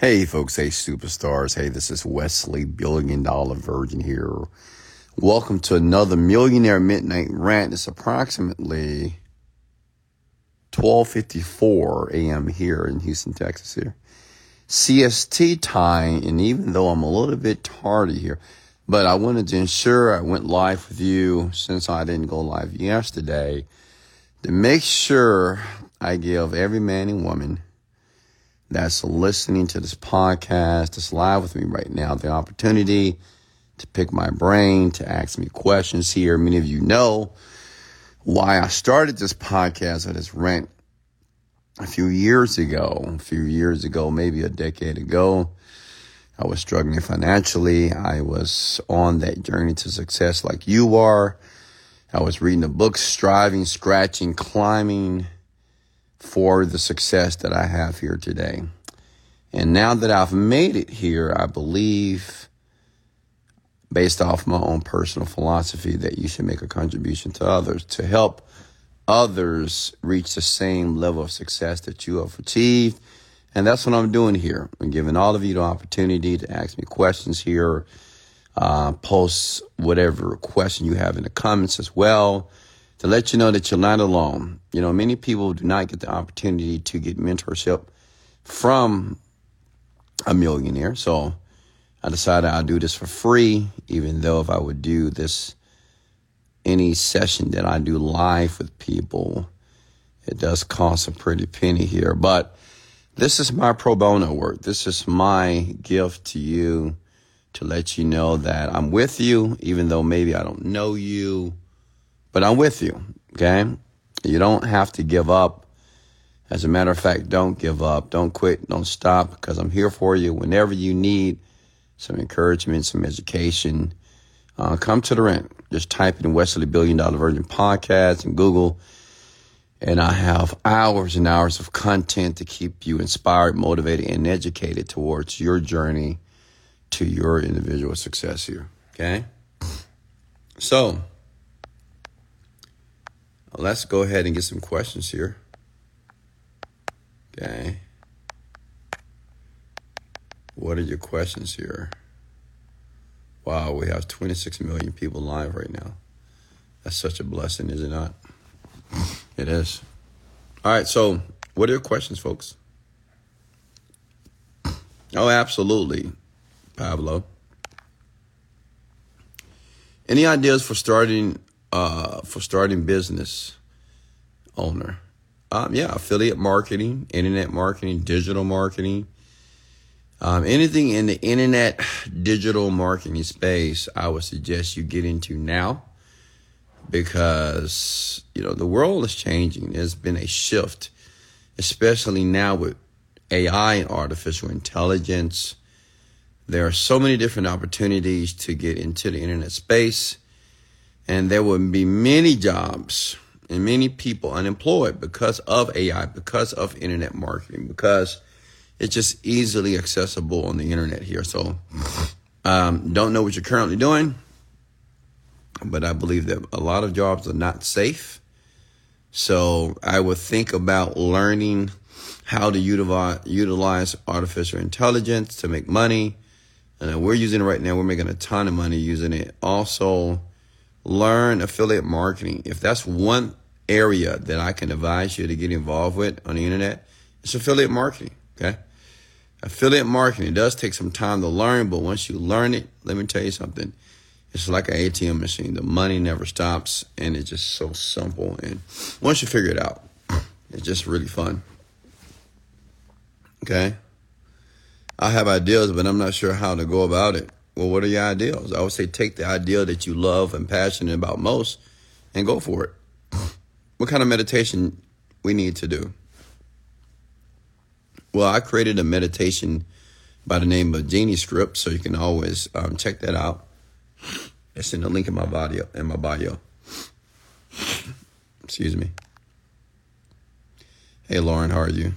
Hey, folks, hey, superstars. Hey, this is Wesley, billion dollar virgin here. Welcome to another Millionaire Midnight Rant. It's approximately 12:54 a.m. here in Houston, Texas here. CST time, and even though I'm a little bit tardy here, but I wanted to ensure I went live with you since I didn't go live yesterday to make sure I give every man and woman that's listening to this podcast, that's live with me right now, the opportunity to pick my brain, to ask me questions here. Many of you know why I started this podcast or this rant a few years ago, a few years ago, maybe a decade ago. I was struggling financially. I was on that journey to success like you are. I was reading the books, striving, scratching, climbing, for the success that I have here today. And now that I've made it here, I believe, based off my own personal philosophy, that you should make a contribution to others to help others reach the same level of success that you have achieved. And that's what I'm doing here. I'm giving all of you the opportunity to ask me questions here, uh, post whatever question you have in the comments as well to let you know that you're not alone. You know, many people do not get the opportunity to get mentorship from a millionaire. So I decided I'll do this for free, even though if I would do this any session that I do live with people, it does cost a pretty penny here. But this is my pro bono work. This is my gift to you to let you know that I'm with you, even though maybe I don't know you but I'm with you, okay? You don't have to give up. As a matter of fact, don't give up. Don't quit. Don't stop because I'm here for you whenever you need some encouragement, some education. Uh, come to the rent. Just type in Wesley Billion Dollar Virgin Podcast in Google. And I have hours and hours of content to keep you inspired, motivated, and educated towards your journey to your individual success here. Okay? So, let's go ahead and get some questions here. Okay. What are your questions here? Wow, we have 26 million people live right now. That's such a blessing, is it not? It is. All right, so what are your questions, folks? Oh, absolutely, Pablo. Any ideas for starting uh, for starting business owner. Um, yeah, affiliate marketing, internet marketing, digital marketing, um, anything in the internet digital marketing space, I would suggest you get into now because you know the world is changing. There's been a shift, especially now with AI and artificial intelligence. There are so many different opportunities to get into the internet space and there will be many jobs and many people unemployed because of AI, because of internet marketing, because it's just easily accessible on the internet here. So, um, don't know what you're currently doing, but I believe that a lot of jobs are not safe. So, I would think about learning how to utilize artificial intelligence to make money. And we're using it right now. We're making a ton of money using it. Also, learn affiliate marketing. If that's one area that I can advise you to get involved with on the internet, it's affiliate marketing. Okay. Affiliate marketing does take some time to learn, but once you learn it, let me tell you something. It's like an ATM machine. The money never stops and it's just so simple. And once you figure it out, it's just really fun. Okay. I have ideas, but I'm not sure how to go about it. Well, what are your ideals? I would say take the idea that you love and passionate about most and go for it. What kind of meditation we need to do? Well, I created a meditation by the name of Genie Script, so you can always um, check that out. It's in the link in my bio. In my bio. Excuse me. Hey, Lauren, how are you?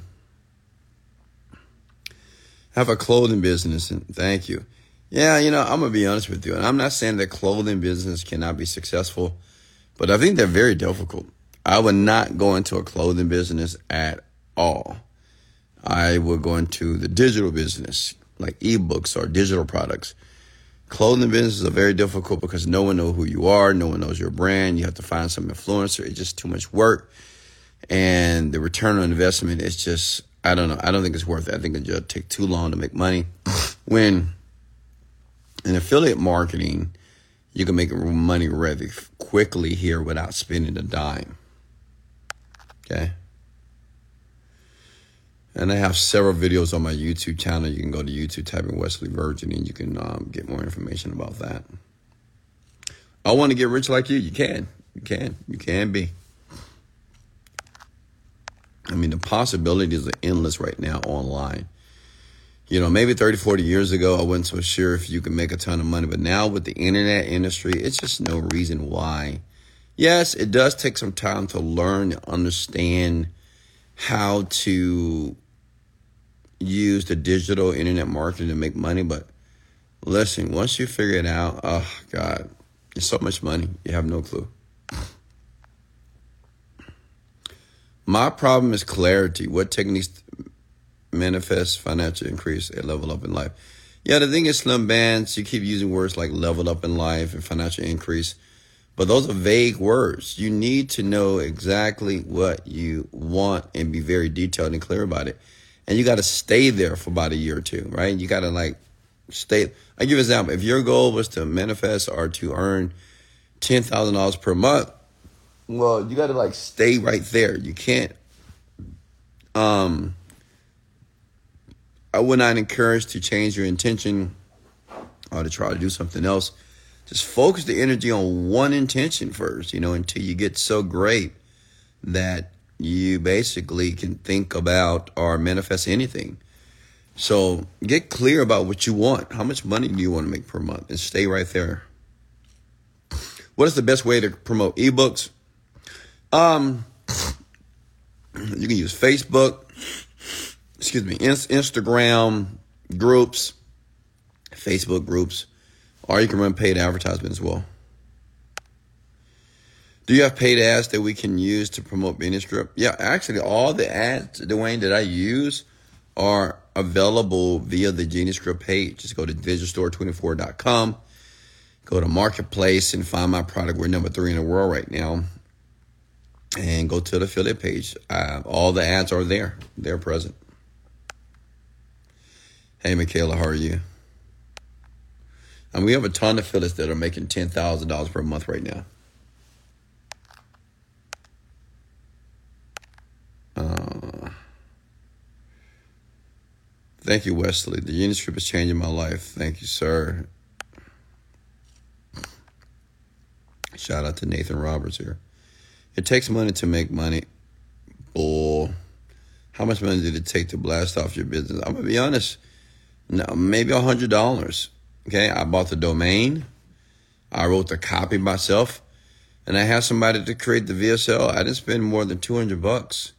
I have a clothing business, and thank you. Yeah, you know, I'm gonna be honest with you, and I'm not saying that clothing business cannot be successful, but I think they're very difficult. I would not go into a clothing business at all. I would go into the digital business, like ebooks or digital products. Clothing business is very difficult because no one knows who you are, no one knows your brand. You have to find some influencer. It's just too much work, and the return on investment is just I don't know. I don't think it's worth it. I think it'll take too long to make money. When in affiliate marketing, you can make money rather quickly here without spending a dime. Okay. And I have several videos on my YouTube channel. You can go to YouTube, type in Wesley Virgin, and you can um, get more information about that. I want to get rich like you. You can. You can. You can be. I mean, the possibilities are endless right now online. You know, maybe 30, 40 years ago, I wasn't so sure if you could make a ton of money. But now with the internet industry, it's just no reason why. Yes, it does take some time to learn and understand how to use the digital internet marketing to make money. But listen, once you figure it out, oh God, it's so much money. You have no clue. My problem is clarity. What techniques manifest financial increase and level up in life? Yeah, the thing is, slim bands, you keep using words like level up in life and financial increase, but those are vague words. You need to know exactly what you want and be very detailed and clear about it and you got to stay there for about a year or two, right? You got to like stay. I give you an example. If your goal was to manifest or to earn ten thousand dollars per month, well, you got to like stay right there. You can't. Um, I would not encourage to change your intention or to try to do something else. Just focus the energy on one intention first, you know, until you get so great that you basically can think about or manifest anything. So get clear about what you want. How much money do you want to make per month? And stay right there. What is the best way to promote ebooks? Um, you can use Facebook, excuse me, Instagram groups, Facebook groups, or you can run paid advertisement as well. Do you have paid ads that we can use to promote Strip? Yeah, actually, all the ads, Dwayne, that I use are available via the Genius Genie Script page. Just go to digistore24.com, go to Marketplace, and find my product. We're number three in the world right now. And go to the affiliate page. Uh, all the ads are there, they're present. Hey, Michaela, how are you? And we have a ton of affiliates that are making $10,000 per month right now. Uh, thank you, Wesley. The trip is changing my life. Thank you, sir. Shout out to Nathan Roberts here. It takes money to make money. Bull. How much money did it take to blast off your business? I'm gonna be honest. No, maybe a hundred dollars. Okay, I bought the domain. I wrote the copy myself, and I had somebody to create the VSL. I didn't spend more than two hundred bucks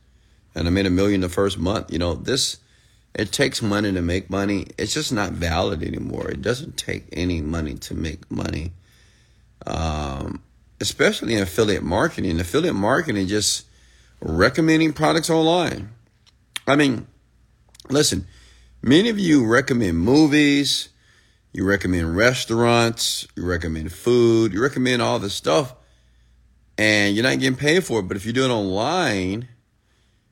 and I made a million the first month. You know, this, it takes money to make money. It's just not valid anymore. It doesn't take any money to make money. Um, especially in affiliate marketing. Affiliate marketing just recommending products online. I mean, listen, many of you recommend movies, you recommend restaurants, you recommend food, you recommend all this stuff, and you're not getting paid for it. But if you do it online,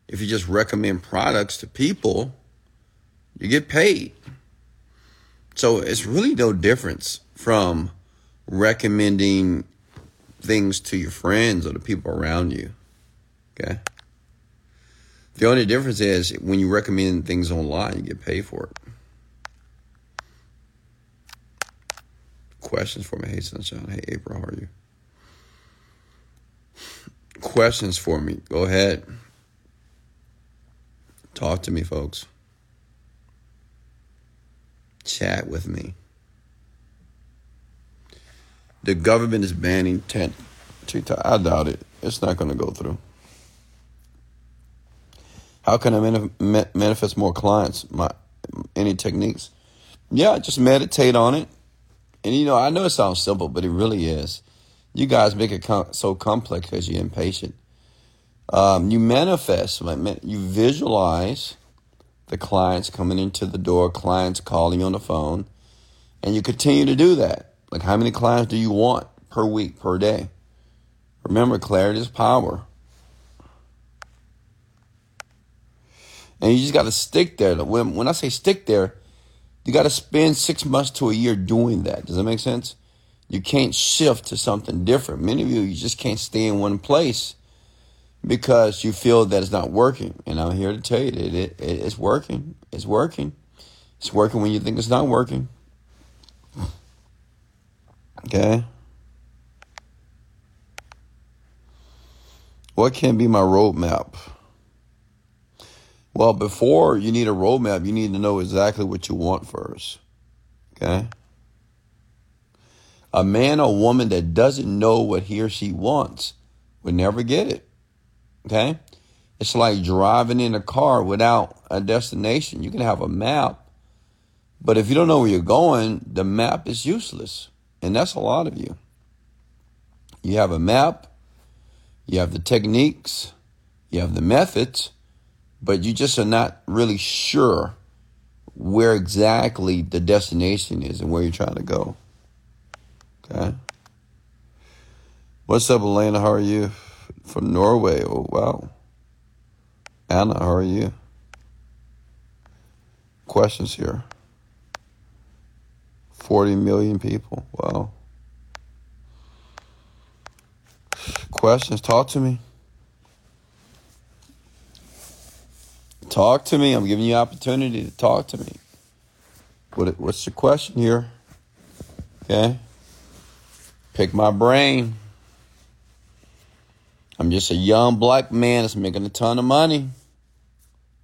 if you just recommend products to people, you get paid. So it's really no difference from recommending things to your friends or the people around you. Okay? The only difference is when you recommend things online, you get paid for it. Questions for me? Hey, Sunshine. Hey, April, how are you? Questions for me? Go ahead. Talk to me, folks. Chat with me. The government is banning tent. I doubt it. It's not going to go through. How can I manif- manifest more clients? My any techniques? Yeah, just meditate on it. And you know, I know it sounds simple, but it really is. You guys make it com- so complex because you're impatient. Um, you manifest, you visualize the clients coming into the door, clients calling you on the phone, and you continue to do that. Like, how many clients do you want per week, per day? Remember, clarity is power. And you just got to stick there. When, when I say stick there, you got to spend six months to a year doing that. Does that make sense? You can't shift to something different. Many of you, you just can't stay in one place because you feel that it's not working. And I'm here to tell you that it, it, it's working. It's working. It's working when you think it's not working. Okay? What can be my roadmap? Well, before you need a roadmap, you need to know exactly what you want first. Okay? A man or woman that doesn't know what he or she wants would never get it. Okay? It's like driving in a car without a destination. You can have a map, but if you don't know where you're going, the map is useless. And that's a lot of you. You have a map, you have the techniques, you have the methods, but you just are not really sure where exactly the destination is and where you're trying to go. Okay. What's up, Elena? How are you? From Norway. Oh, wow. Anna, how are you? Questions here. 40 million people. Wow. Questions? Talk to me. Talk to me. I'm giving you opportunity to talk to me. What, what's your question here? Okay. Pick my brain. I'm just a young black man that's making a ton of money.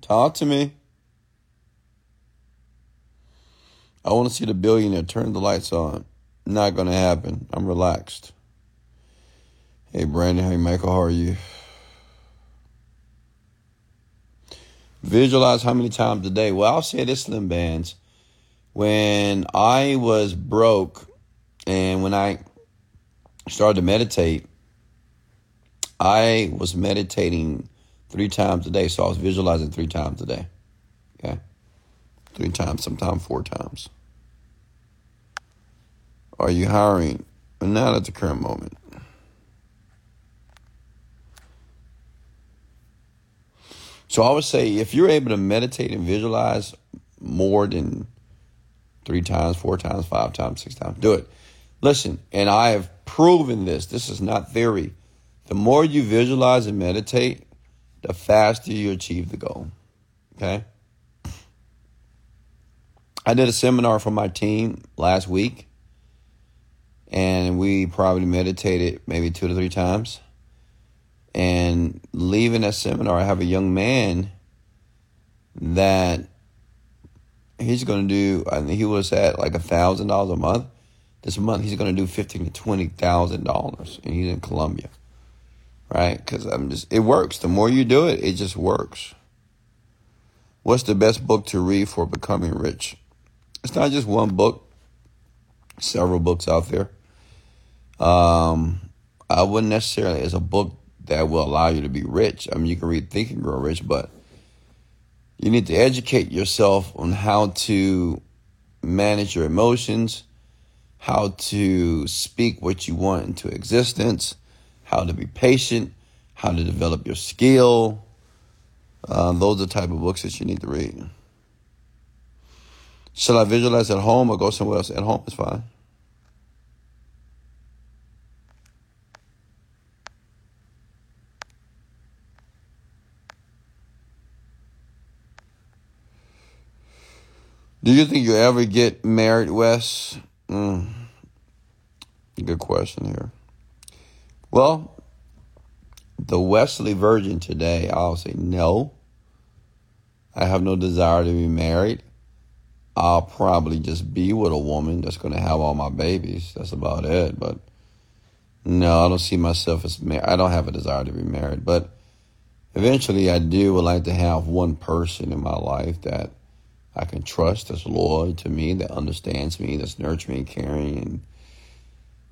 Talk to me. I want to see the billionaire turn the lights on. Not going to happen. I'm relaxed. Hey, Brandon. Hey, Michael. How are you? Visualize how many times a day. Well, I'll say this, Slim Bands. When I was broke and when I started to meditate, I was meditating three times a day. So I was visualizing three times a day. Okay. Three times, sometimes four times. Are you hiring? Not at the current moment. So I would say if you're able to meditate and visualize more than three times, four times, five times, six times, do it. Listen, and I have proven this. This is not theory. The more you visualize and meditate, the faster you achieve the goal. Okay? I did a seminar for my team last week, and we probably meditated maybe two to three times. And leaving that seminar, I have a young man that he's going to do. I think he was at like a thousand dollars a month. This month, he's going to do fifteen to twenty thousand dollars, and he's in Colombia, right? Because I'm just it works. The more you do it, it just works. What's the best book to read for becoming rich? It's not just one book. Several books out there. Um, I wouldn't necessarily as a book that will allow you to be rich. I mean, you can read Think and Grow Rich, but you need to educate yourself on how to manage your emotions, how to speak what you want into existence, how to be patient, how to develop your skill. Uh, those are the type of books that you need to read. Shall I visualize at home or go somewhere else? At home is fine. Do you think you ever get married, Wes? Mm. Good question here. Well, the Wesley Virgin today, I'll say no. I have no desire to be married. I'll probably just be with a woman that's going to have all my babies. That's about it. But no, I don't see myself as married. I don't have a desire to be married. But eventually, I do would like to have one person in my life that I can trust, that's loyal to me, that understands me, that's nurturing, caring, and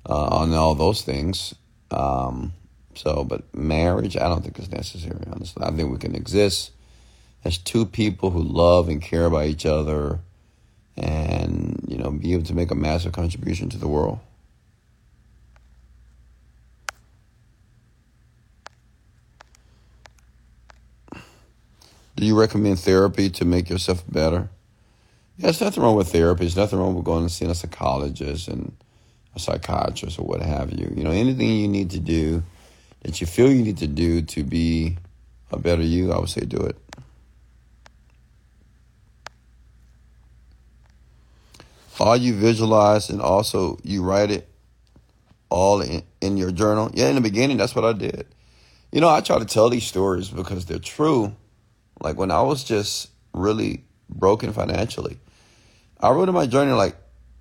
uh, and all those things. Um, so, but marriage, I don't think is necessary. Honestly, I think we can exist as two people who love and care about each other and, you know, be able to make a massive contribution to the world. Do you recommend therapy to make yourself better? There's nothing wrong with therapy. There's nothing wrong with going and seeing a psychologist and a psychiatrist or what have you. You know, anything you need to do that you feel you need to do to be a better you, I would say do it. All you visualize and also you write it all in, in your journal. Yeah, in the beginning, that's what I did. You know, I try to tell these stories because they're true. Like when I was just really broken financially, I wrote in my journal like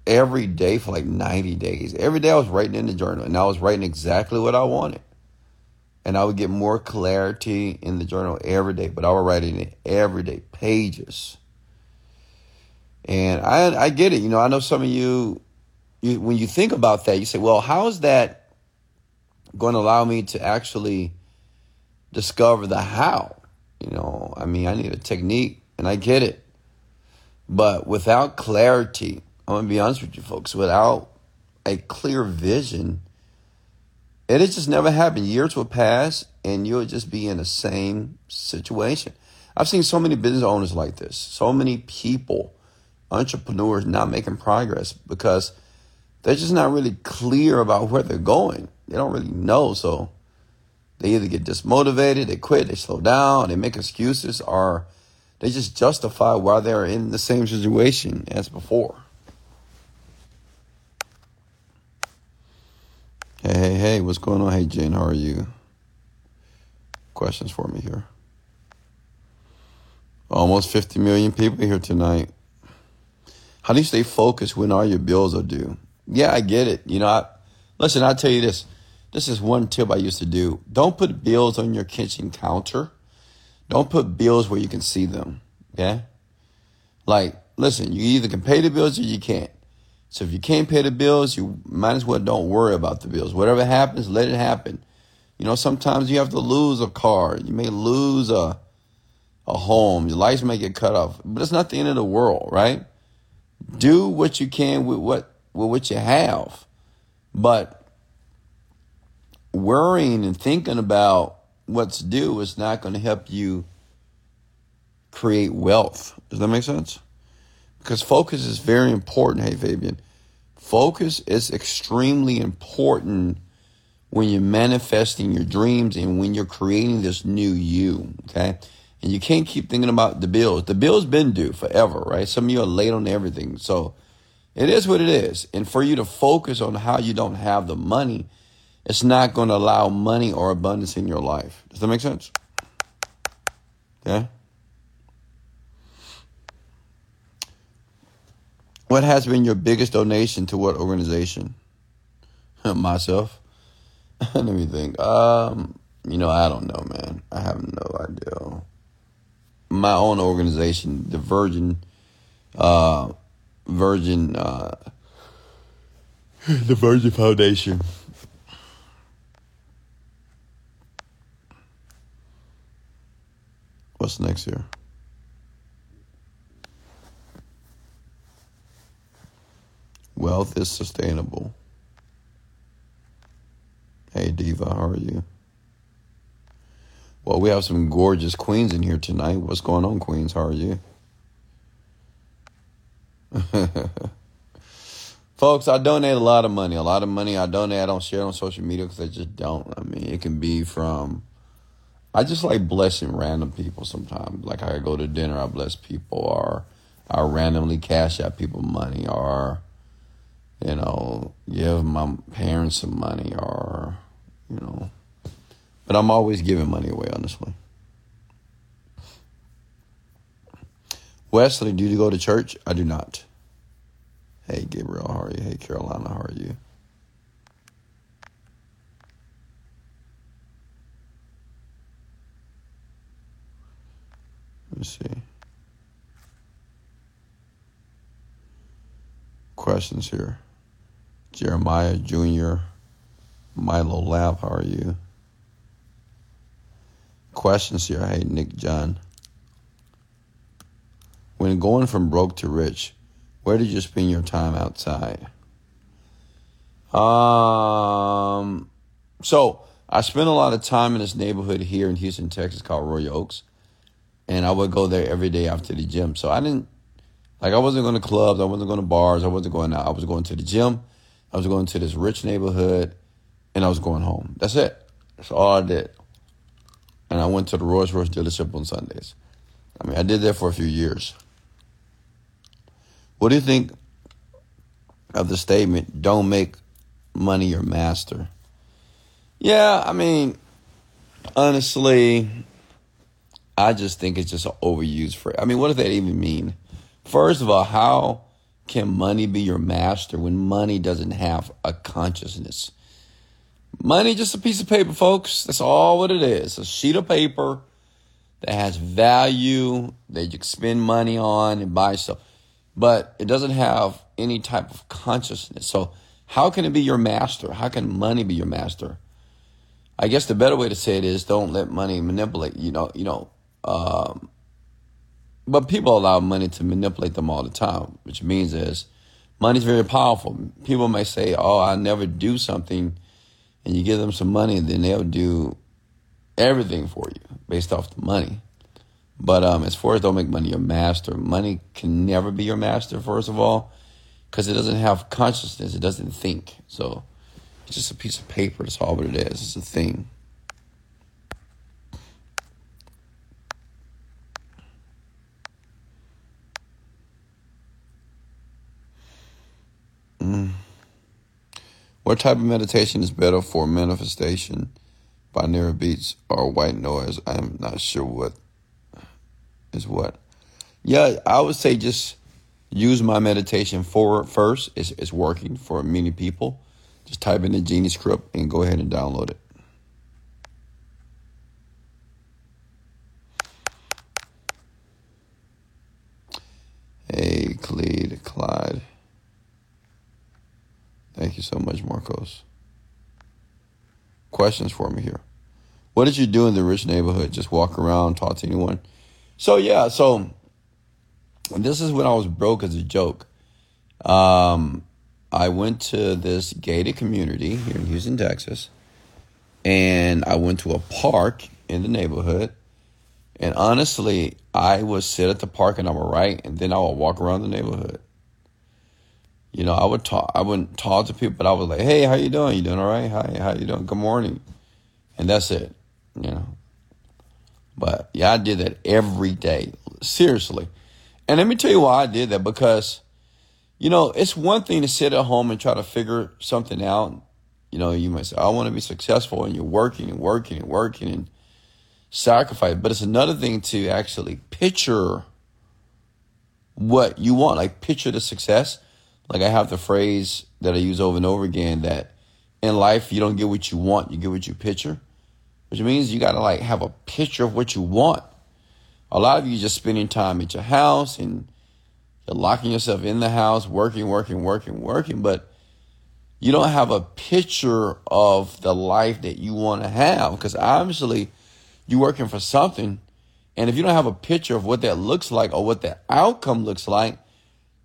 every day for like 90 days. Every day I was writing in the journal and I was writing exactly what I wanted. And I would get more clarity in the journal every day, but I was writing it every day, pages. And I I get it. You know, I know some of you, you when you think about that, you say, well, how is that going to allow me to actually discover the how? You know, I mean, I need a technique and I get it. But without clarity, I'm going to be honest with you folks, without a clear vision, it has just never happened. Years will pass and you'll just be in the same situation. I've seen so many business owners like this, so many people, entrepreneurs not making progress because they're just not really clear about where they're going. They don't really know. So they either get dismotivated, they quit, they slow down, they make excuses, or they just justify why they're in the same situation as before. Hey, hey, hey, what's going on? Hey, Jen, how are you? Questions for me here. Almost 50 million people here tonight. How do you stay focused when all your bills are due? Yeah, I get it. You know, I, listen, I'll tell you this. This is one tip I used to do. Don't put bills on your kitchen counter. Don't put bills where you can see them. Okay? Like, listen, you either can pay the bills or you can't. So if you can't pay the bills, you might as well don't worry about the bills. Whatever happens, let it happen. You know, sometimes you have to lose a car. You may lose a a home. Your lights may get cut off, but it's not the end of the world, right? Do what you can with what with what you have, but worrying and thinking about what's due is not going to help you create wealth. Does that make sense? Because focus is very important. Hey, Fabian. Focus is extremely important when you're manifesting your dreams and when you're creating this new you. Okay. And you can't keep thinking about the bills. The bills been due forever, right? Some of you are late on everything. So it is what it is. And for you to focus on how you don't have the money it's not going to allow money or abundance in your life. Does that make sense? Okay. What has been your biggest donation to what organization? Myself. Let me think. Um, you know, I don't know, man. I have no idea. My own organization, the Virgin, uh, Virgin, uh, the Virgin Foundation. What's next year? Wealth is sustainable. Hey, Diva, how are you? Well, we have some gorgeous queens in here tonight. What's going on, queens? How are you? Folks, I donate a lot of money. A lot of money I donate. I don't share on social media because I just don't. I mean, it can be from I just like blessing random people sometimes. Like I go to dinner, I bless people, or I randomly cash out people money, or you know, give my parents some money, or you know. But I'm always giving money away, honestly. Wesley, do you go to church? I do not. Hey, Gabriel, how are you? Hey, Carolina, how are you? Let's see. Questions here. Jeremiah Jr., Milo Lab, how are you? Questions here. Hey, Nick John. when going from broke to rich, where did you spend your time outside? Um, so I spent a lot of time in this neighborhood here in Houston, Texas called Royal Oaks. And I would go there every day after the gym. So I didn't, like, I wasn't going to clubs. I wasn't going to bars. I wasn't going out. I was going to the gym. I was going to this rich neighborhood and I was going home. That's it. That's all I did. And I went to the Rolls Royce dealership on Sundays. I mean, I did that for a few years. What do you think of the statement, don't make money your master? Yeah, I mean, honestly, I just think it's just an overused phrase. I mean, what does that even mean? First of all, how can money be your master when money doesn't have a consciousness? Money just a piece of paper, folks. That's all what it is. A sheet of paper that has value that you can spend money on and buy stuff. But it doesn't have any type of consciousness. So how can it be your master? How can money be your master? I guess the better way to say it is don't let money manipulate. You know, you know. Um, but people allow money to manipulate them all the time, which means is money's very powerful. People may say, "Oh, I never do something," and you give them some money, then they'll do everything for you based off the money. But um, as far as don't make money your master, money can never be your master. First of all, because it doesn't have consciousness, it doesn't think. So it's just a piece of paper. That's all what it is. It's a thing. Mm. What type of meditation is better for manifestation? Binaural beats or white noise? I'm not sure what is what. Yeah, I would say just use my meditation for first. It's, it's working for many people. Just type in the Genie script and go ahead and download it. Hey, Clyde, Clyde. Thank you Marcos. Questions for me here. What did you do in the rich neighborhood? Just walk around, talk to anyone? So, yeah, so this is when I was broke as a joke. Um, I went to this gated community here in Houston, Texas, and I went to a park in the neighborhood. And honestly, I would sit at the park and I would write, and then I would walk around the neighborhood. You know, I would talk. I wouldn't talk to people, but I was like, "Hey, how you doing? You doing all right? Hi, how you doing? Good morning," and that's it. You know. But yeah, I did that every day. Seriously. And let me tell you why I did that because you know, it's one thing to sit at home and try to figure something out. You know, you might say, I want to be successful, and you're working and working and working and sacrifice. But it's another thing to actually picture what you want, like picture the success. Like I have the phrase that I use over and over again that in life you don't get what you want, you get what you picture, which means you got to like have a picture of what you want. A lot of you just spending time at your house and you're locking yourself in the house, working, working, working, working, but you don't have a picture of the life that you want to have because obviously you're working for something. And if you don't have a picture of what that looks like or what the outcome looks like,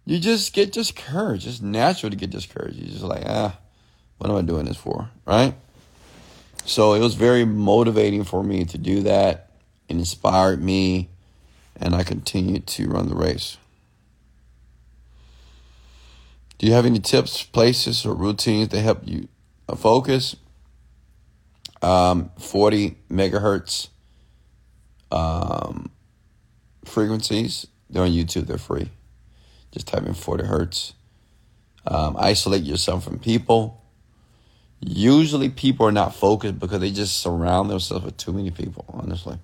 you just get discouraged. It's natural to get discouraged. You're just like, ah, what am I doing this for? Right? So it was very motivating for me to do that. It inspired me, and I continued to run the race. Do you have any tips, places, or routines that help you uh, focus? Um, 40 megahertz um, frequencies. They're on YouTube, they're free. Just type in 40 hertz. Um, isolate yourself from people. Usually, people are not focused because they just surround themselves with too many people, honestly.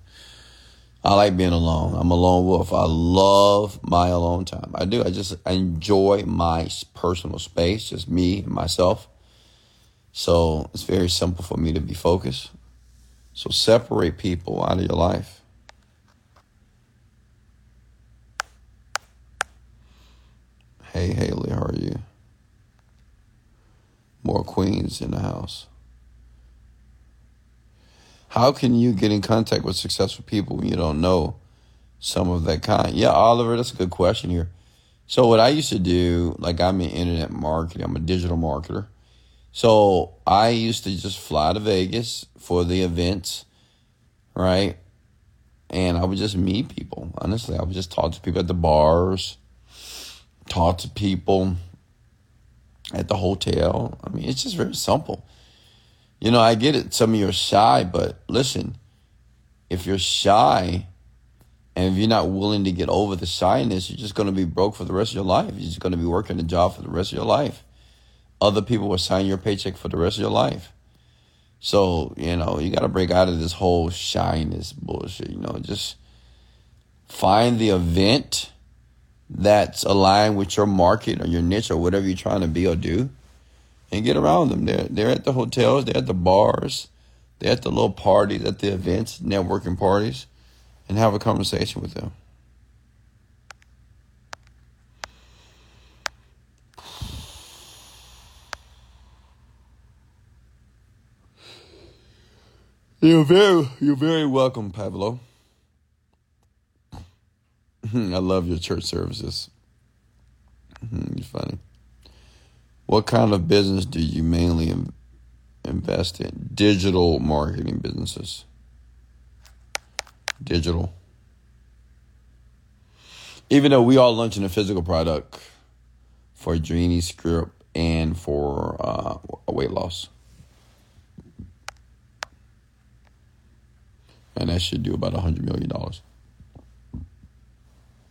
I like being alone. I'm a lone wolf. I love my alone time. I do. I just enjoy my personal space, just me and myself. So it's very simple for me to be focused. So separate people out of your life. Hey, Haley, how are you? More queens in the house. How can you get in contact with successful people when you don't know some of that kind. Yeah, Oliver, that's a good question here. So what I used to do, like I'm in internet marketing, I'm a digital marketer. So I used to just fly to Vegas for the events, right? And I would just meet people. Honestly, I would just talk to people at the bars, talk to people at the hotel. I mean, it's just very simple. You know, I get it. Some of you are shy, but listen, if you're shy and if you're not willing to get over the shyness, you're just going to be broke for the rest of your life. You're just going to be working a job for the rest of your life. Other people will sign your paycheck for the rest of your life. So, you know, you got to break out of this whole shyness bullshit. You know, just find the event that's aligned with your market or your niche or whatever you're trying to be or do and get around them. They're, they're at the hotels, they're at the bars, they're at the little parties, at the events, networking parties, and have a conversation with them. You're very, you're very welcome, Pablo. I love your church services. Hmm, you're funny. What kind of business do you mainly invest in? Digital marketing businesses. Digital. Even though we are launching a physical product for Dreamy Script and for uh, weight loss. and that should do about a $100 million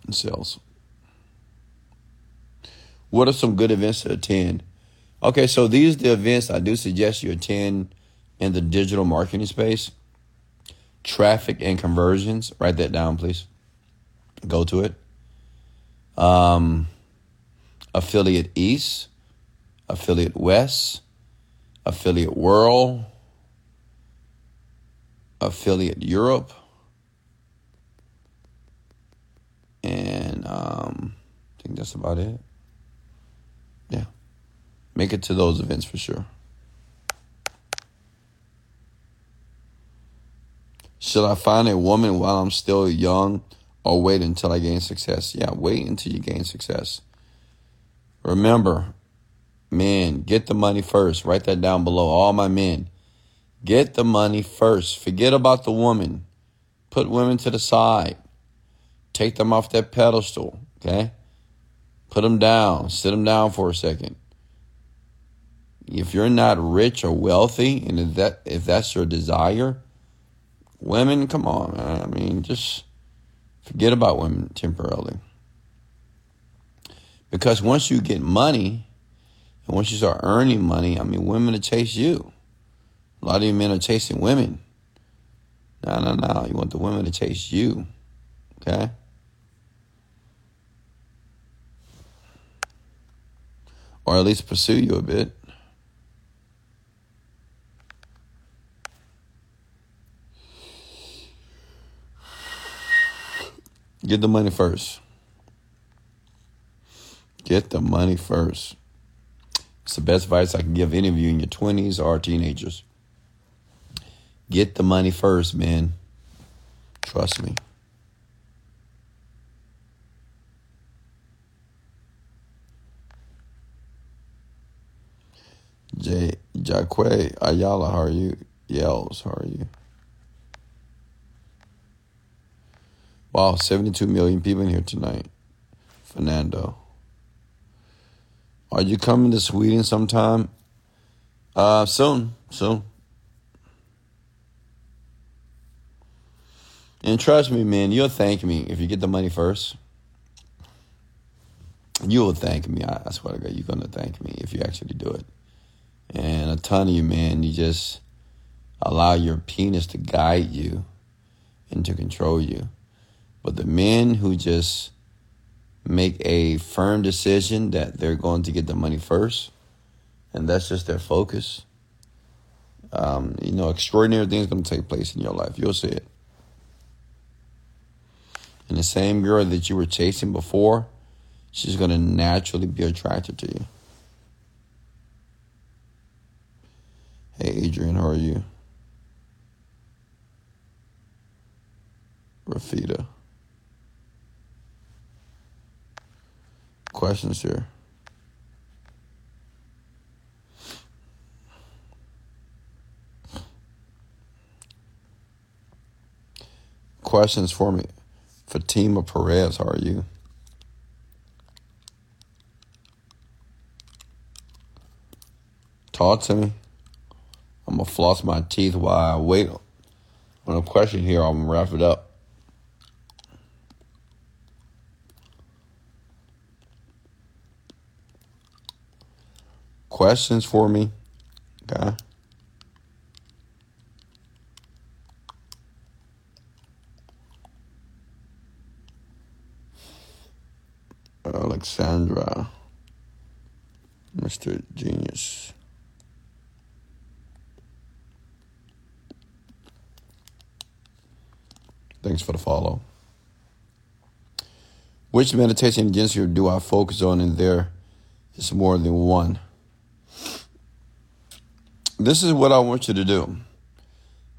in sales. What are some good events to attend? Okay, so these are the events I do suggest you attend in the digital marketing space. Traffic and conversions. Write that down, please. Go to it. Um, affiliate East, affiliate West, affiliate World affiliate Europe, and um, I think that's about it. Yeah, make it to those events for sure. Should I find a woman while I'm still young or wait until I gain success? Yeah, wait until you gain success. Remember, men, get the money first. Write that down below. All my men Get the money first. Forget about the woman. Put women to the side. Take them off that pedestal, okay? Put them down. Sit them down for a second. If you're not rich or wealthy, and if that if that's your desire, women, come on, man. I mean, just forget about women temporarily. Because once you get money, and once you start earning money, I mean, women will chase you. A lot of you men are chasing women. No, no, no. You want the women to chase you. Okay? Or at least pursue you a bit. Get the money first. Get the money first. It's the best advice I can give any of you in your 20s or teenagers. Get the money first, man. Trust me. J Jaque Ayala, how are you? Yells, how are you? Wow, 72 million people in here tonight. Fernando. Are you coming to Sweden sometime? Uh, soon, soon. And trust me, man, you'll thank me if you get the money first. You will thank me. I, swear to God, you're gonna thank me if you actually do it. And a ton of you, man, you just allow your penis to guide you and to control you. But the men who just make a firm decision that they're going to get the money first, and that's just their focus. Um, you know, extraordinary things going to take place in your life. You'll see it. And the same girl that you were chasing before, she's going to naturally be attracted to you. Hey, Adrian, how are you? Rafita. Questions here. Questions for me. Fatima Perez, how are you? Talk to me. I'm gonna floss my teeth while I wait on a question here. I'm gonna wrap it up. Questions for me? Okay. Alexandra, Mr. Genius. Thanks for the follow. Which meditation agency do I focus on in there is more than one? This is what I want you to do.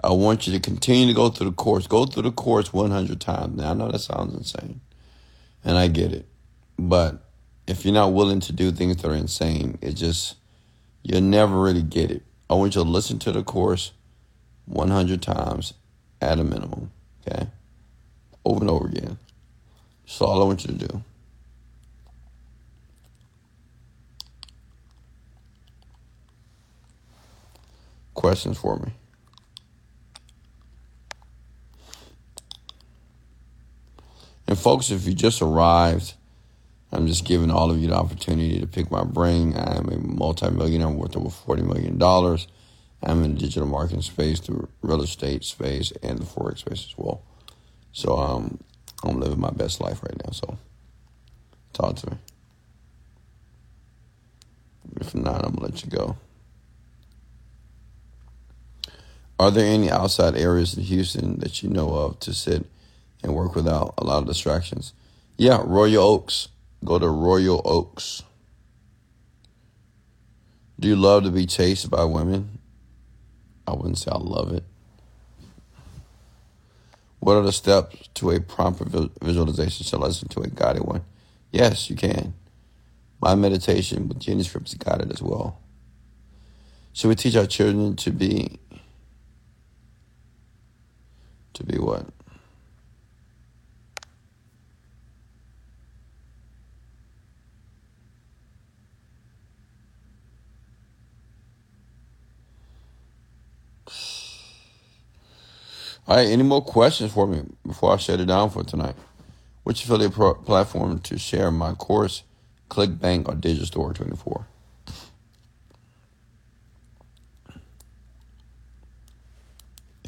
I want you to continue to go through the course. Go through the course 100 times. Now, I know that sounds insane, and I get it. But if you're not willing to do things that are insane, it just, you'll never really get it. I want you to listen to the course 100 times at a minimum. Okay? Over and over again. That's all I want you to do. Questions for me? And folks, if you just arrived, I'm just giving all of you the opportunity to pick my brain. I am a multimillionaire worth over $40 million. I'm in the digital marketing space, the real estate space, and the Forex space as well. So um, I'm living my best life right now. So talk to me. If not, I'm gonna let you go. Are there any outside areas in Houston that you know of to sit and work without a lot of distractions? Yeah, Royal Oaks. Go to Royal Oaks. Do you love to be chased by women? I wouldn't say I love it. What are the steps to a proper visualization? Listen to a guided one? Yes, you can. My meditation with Genie Scripts is guided as well. Should we teach our children to be to be what? All right, any more questions for me before I shut it down for tonight? Which affiliate pro- platform to share my course, ClickBank or Digistore24?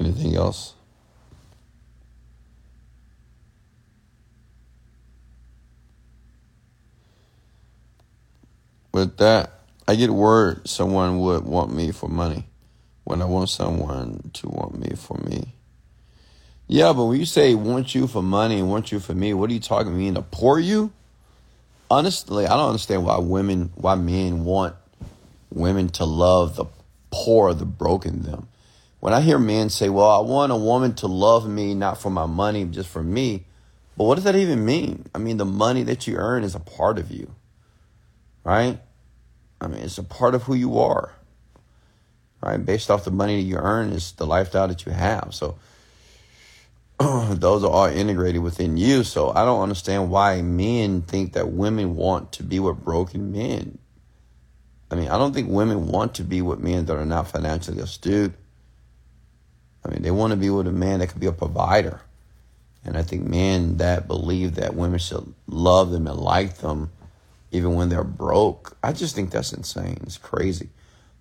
Anything else? With that, I get word someone would want me for money when I want someone to want me for me. Yeah, but when you say want you for money and want you for me, what are you talking? Mean to poor you? Honestly, I don't understand why women, why men want women to love the poor, the broken them. When I hear men say, well, I want a woman to love me, not for my money, just for me. But what does that even mean? I mean, the money that you earn is a part of you, right? I mean, it's a part of who you are, right? Based off the money that you earn is the lifestyle that you have. So those are all integrated within you. So I don't understand why men think that women want to be with broken men. I mean, I don't think women want to be with men that are not financially astute. I mean, they want to be with a man that could be a provider. And I think men that believe that women should love them and like them even when they're broke, I just think that's insane. It's crazy.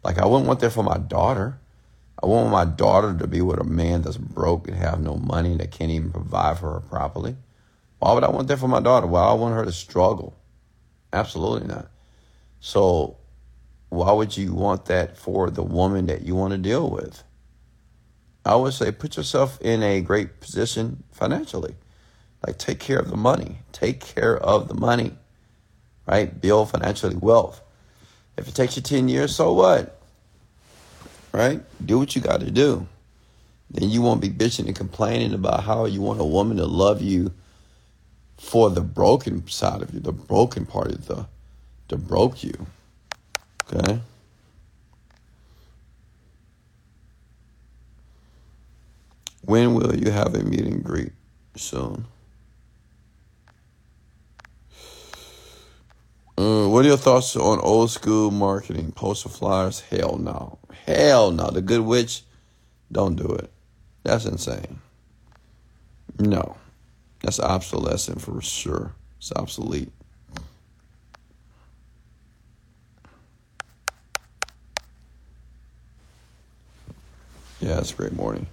Like, I wouldn't want that for my daughter. I want my daughter to be with a man that's broke and have no money that can't even provide for her properly. Why would I want that for my daughter? Why would I want her to struggle? Absolutely not. So why would you want that for the woman that you want to deal with? I would say put yourself in a great position financially. Like take care of the money. Take care of the money. Right? Build financially wealth. If it takes you 10 years, so what? Right? Do what you got to do. Then you won't be bitching and complaining about how you want a woman to love you for the broken side of you, the broken part of the, the broke you. Okay? When will you have a meet and greet? Soon. Uh, what are your thoughts on old school marketing? Poster flyers? Hell no. Hell no. The Good Witch? Don't do it. That's insane. No. That's obsolescent for sure. It's obsolete. Yeah, it's a great morning.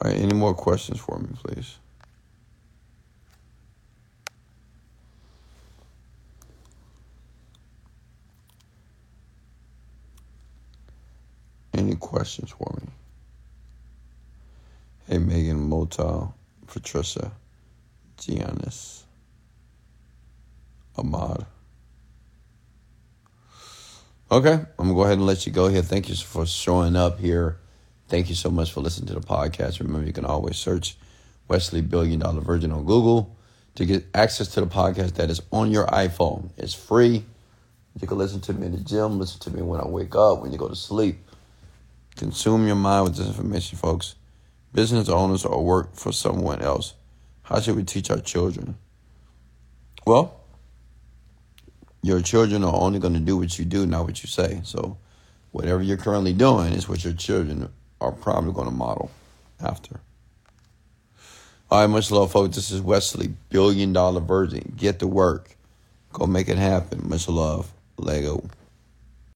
All right, any more questions for me, please? Questions for me? Hey, Megan Motal, Patricia, Giannis, Ahmad. Okay, I'm gonna go ahead and let you go here. Thank you for showing up here. Thank you so much for listening to the podcast. Remember, you can always search Wesley Billion Dollar Virgin on Google to get access to the podcast that is on your iPhone. It's free. You can listen to me in the gym, listen to me when I wake up, when you go to sleep. Consume your mind with this information, folks. Business owners or work for someone else. How should we teach our children? Well, your children are only going to do what you do, not what you say. So, whatever you're currently doing is what your children are probably going to model after. All right, much love, folks. This is Wesley, Billion Dollar Virgin. Get to work. Go make it happen. Much love. Lego.